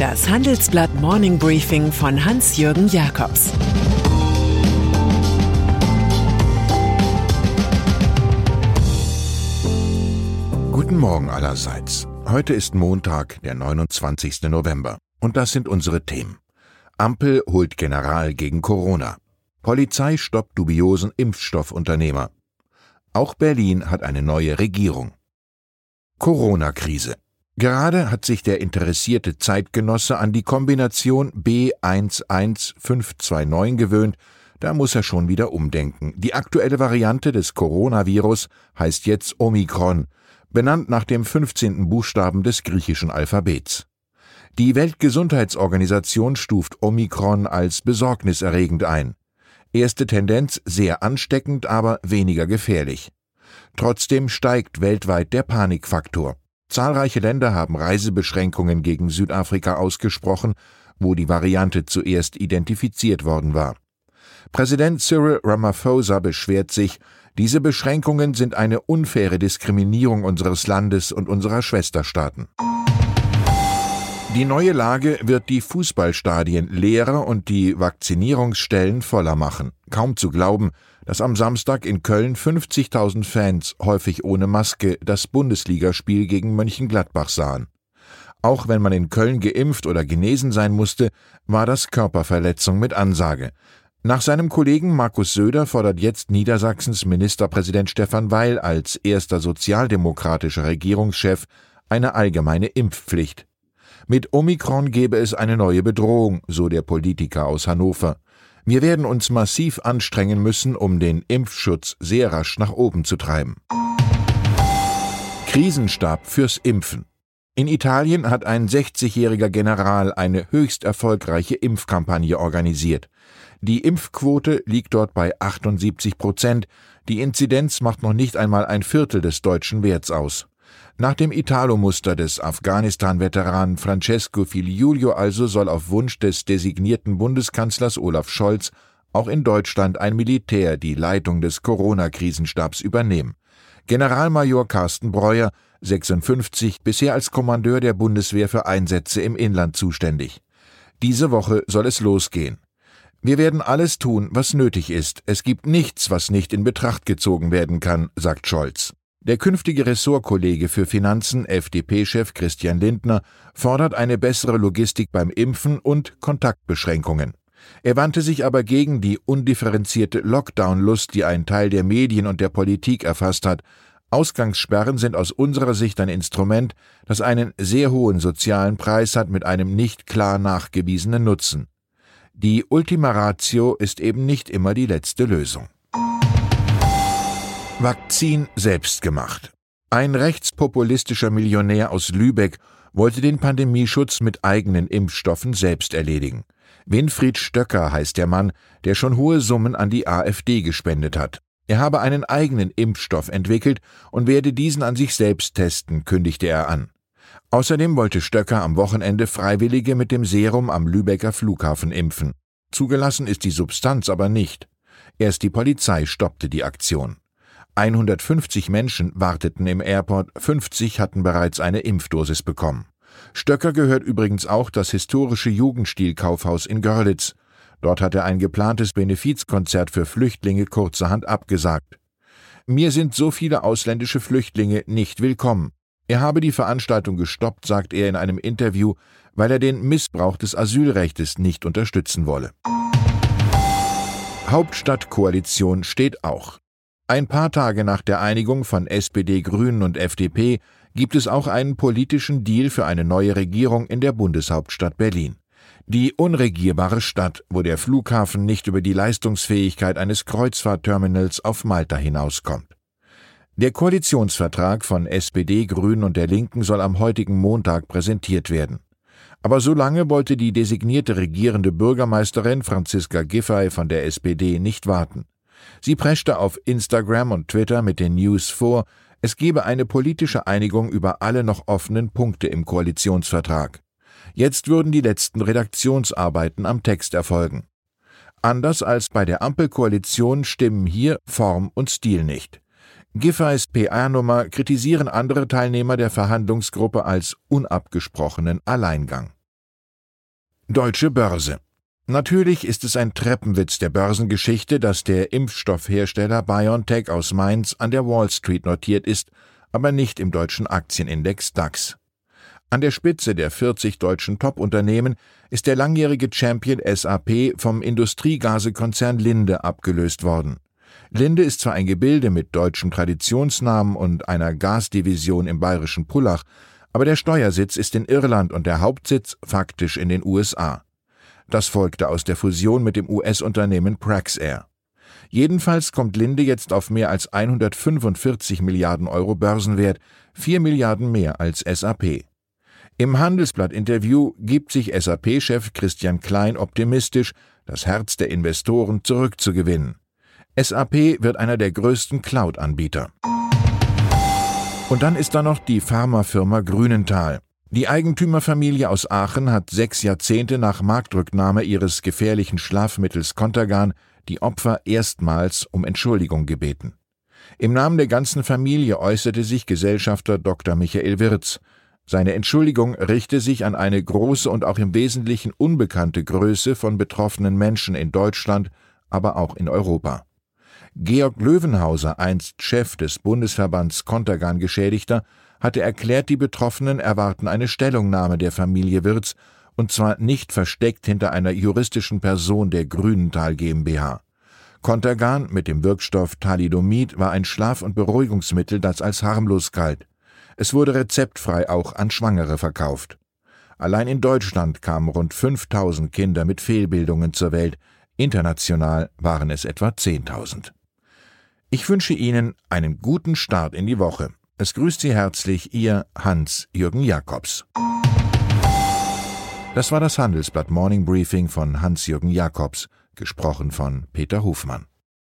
Das Handelsblatt Morning Briefing von Hans-Jürgen Jakobs Guten Morgen allerseits. Heute ist Montag, der 29. November. Und das sind unsere Themen. Ampel holt General gegen Corona. Polizei stoppt dubiosen Impfstoffunternehmer. Auch Berlin hat eine neue Regierung. Corona-Krise. Gerade hat sich der interessierte Zeitgenosse an die Kombination B11529 gewöhnt, da muss er schon wieder umdenken. Die aktuelle Variante des Coronavirus heißt jetzt Omikron, benannt nach dem 15. Buchstaben des griechischen Alphabets. Die Weltgesundheitsorganisation stuft Omikron als besorgniserregend ein. Erste Tendenz sehr ansteckend, aber weniger gefährlich. Trotzdem steigt weltweit der Panikfaktor. Zahlreiche Länder haben Reisebeschränkungen gegen Südafrika ausgesprochen, wo die Variante zuerst identifiziert worden war. Präsident Cyril Ramaphosa beschwert sich, diese Beschränkungen sind eine unfaire Diskriminierung unseres Landes und unserer Schwesterstaaten. Die neue Lage wird die Fußballstadien leerer und die Vakzinierungsstellen voller machen. Kaum zu glauben, dass am Samstag in Köln 50.000 Fans, häufig ohne Maske, das Bundesligaspiel gegen Mönchengladbach sahen. Auch wenn man in Köln geimpft oder genesen sein musste, war das Körperverletzung mit Ansage. Nach seinem Kollegen Markus Söder fordert jetzt Niedersachsens Ministerpräsident Stefan Weil als erster sozialdemokratischer Regierungschef eine allgemeine Impfpflicht. Mit Omikron gebe es eine neue Bedrohung, so der Politiker aus Hannover. Wir werden uns massiv anstrengen müssen, um den Impfschutz sehr rasch nach oben zu treiben. Krisenstab fürs Impfen. In Italien hat ein 60-jähriger General eine höchst erfolgreiche Impfkampagne organisiert. Die Impfquote liegt dort bei 78 Prozent. Die Inzidenz macht noch nicht einmal ein Viertel des deutschen Werts aus. Nach dem Italo-Muster des Afghanistan-Veteranen Francesco Filiulio also soll auf Wunsch des designierten Bundeskanzlers Olaf Scholz auch in Deutschland ein Militär die Leitung des Corona-Krisenstabs übernehmen. Generalmajor Carsten Breuer, 56, bisher als Kommandeur der Bundeswehr für Einsätze im Inland zuständig. Diese Woche soll es losgehen. Wir werden alles tun, was nötig ist. Es gibt nichts, was nicht in Betracht gezogen werden kann, sagt Scholz. Der künftige Ressortkollege für Finanzen, FDP-Chef Christian Lindner, fordert eine bessere Logistik beim Impfen und Kontaktbeschränkungen. Er wandte sich aber gegen die undifferenzierte Lockdown-Lust, die ein Teil der Medien und der Politik erfasst hat. Ausgangssperren sind aus unserer Sicht ein Instrument, das einen sehr hohen sozialen Preis hat mit einem nicht klar nachgewiesenen Nutzen. Die Ultima Ratio ist eben nicht immer die letzte Lösung. Vakzin selbst gemacht. Ein rechtspopulistischer Millionär aus Lübeck wollte den Pandemieschutz mit eigenen Impfstoffen selbst erledigen. Winfried Stöcker heißt der Mann, der schon hohe Summen an die AfD gespendet hat. Er habe einen eigenen Impfstoff entwickelt und werde diesen an sich selbst testen, kündigte er an. Außerdem wollte Stöcker am Wochenende Freiwillige mit dem Serum am Lübecker Flughafen impfen. Zugelassen ist die Substanz aber nicht. Erst die Polizei stoppte die Aktion. 150 Menschen warteten im Airport, 50 hatten bereits eine Impfdosis bekommen. Stöcker gehört übrigens auch das historische Jugendstilkaufhaus in Görlitz. Dort hat er ein geplantes Benefizkonzert für Flüchtlinge kurzerhand abgesagt. Mir sind so viele ausländische Flüchtlinge nicht willkommen. Er habe die Veranstaltung gestoppt, sagt er in einem Interview, weil er den Missbrauch des Asylrechtes nicht unterstützen wolle. Hauptstadtkoalition steht auch. Ein paar Tage nach der Einigung von SPD, Grünen und FDP gibt es auch einen politischen Deal für eine neue Regierung in der Bundeshauptstadt Berlin. Die unregierbare Stadt, wo der Flughafen nicht über die Leistungsfähigkeit eines Kreuzfahrtterminals auf Malta hinauskommt. Der Koalitionsvertrag von SPD, Grünen und der Linken soll am heutigen Montag präsentiert werden. Aber so lange wollte die designierte regierende Bürgermeisterin Franziska Giffey von der SPD nicht warten. Sie preschte auf Instagram und Twitter mit den News vor, es gebe eine politische Einigung über alle noch offenen Punkte im Koalitionsvertrag. Jetzt würden die letzten Redaktionsarbeiten am Text erfolgen. Anders als bei der Ampelkoalition stimmen hier Form und Stil nicht. Giffey's PR-Nummer kritisieren andere Teilnehmer der Verhandlungsgruppe als unabgesprochenen Alleingang. Deutsche Börse. Natürlich ist es ein Treppenwitz der Börsengeschichte, dass der Impfstoffhersteller BioNTech aus Mainz an der Wall Street notiert ist, aber nicht im deutschen Aktienindex DAX. An der Spitze der 40 deutschen Top-Unternehmen ist der langjährige Champion SAP vom Industriegasekonzern Linde abgelöst worden. Linde ist zwar ein Gebilde mit deutschem Traditionsnamen und einer Gasdivision im bayerischen Pullach, aber der Steuersitz ist in Irland und der Hauptsitz faktisch in den USA. Das folgte aus der Fusion mit dem US-Unternehmen Praxair. Jedenfalls kommt Linde jetzt auf mehr als 145 Milliarden Euro Börsenwert, 4 Milliarden mehr als SAP. Im Handelsblatt-Interview gibt sich SAP-Chef Christian Klein optimistisch, das Herz der Investoren zurückzugewinnen. SAP wird einer der größten Cloud-Anbieter. Und dann ist da noch die Pharmafirma Grünenthal. Die Eigentümerfamilie aus Aachen hat sechs Jahrzehnte nach Marktrücknahme ihres gefährlichen Schlafmittels Contergan die Opfer erstmals um Entschuldigung gebeten. Im Namen der ganzen Familie äußerte sich Gesellschafter Dr. Michael Wirz. Seine Entschuldigung richte sich an eine große und auch im Wesentlichen unbekannte Größe von betroffenen Menschen in Deutschland, aber auch in Europa. Georg Löwenhauser, einst Chef des Bundesverbands Contergan Geschädigter, hatte erklärt, die Betroffenen erwarten eine Stellungnahme der Familie Wirz, und zwar nicht versteckt hinter einer juristischen Person der Grünenthal GmbH. Contergan mit dem Wirkstoff Thalidomid war ein Schlaf- und Beruhigungsmittel, das als harmlos galt. Es wurde rezeptfrei auch an Schwangere verkauft. Allein in Deutschland kamen rund 5000 Kinder mit Fehlbildungen zur Welt, international waren es etwa 10.000. Ich wünsche Ihnen einen guten Start in die Woche. Es grüßt Sie herzlich Ihr Hans-Jürgen Jakobs. Das war das Handelsblatt Morning Briefing von Hans-Jürgen Jakobs, gesprochen von Peter Hofmann.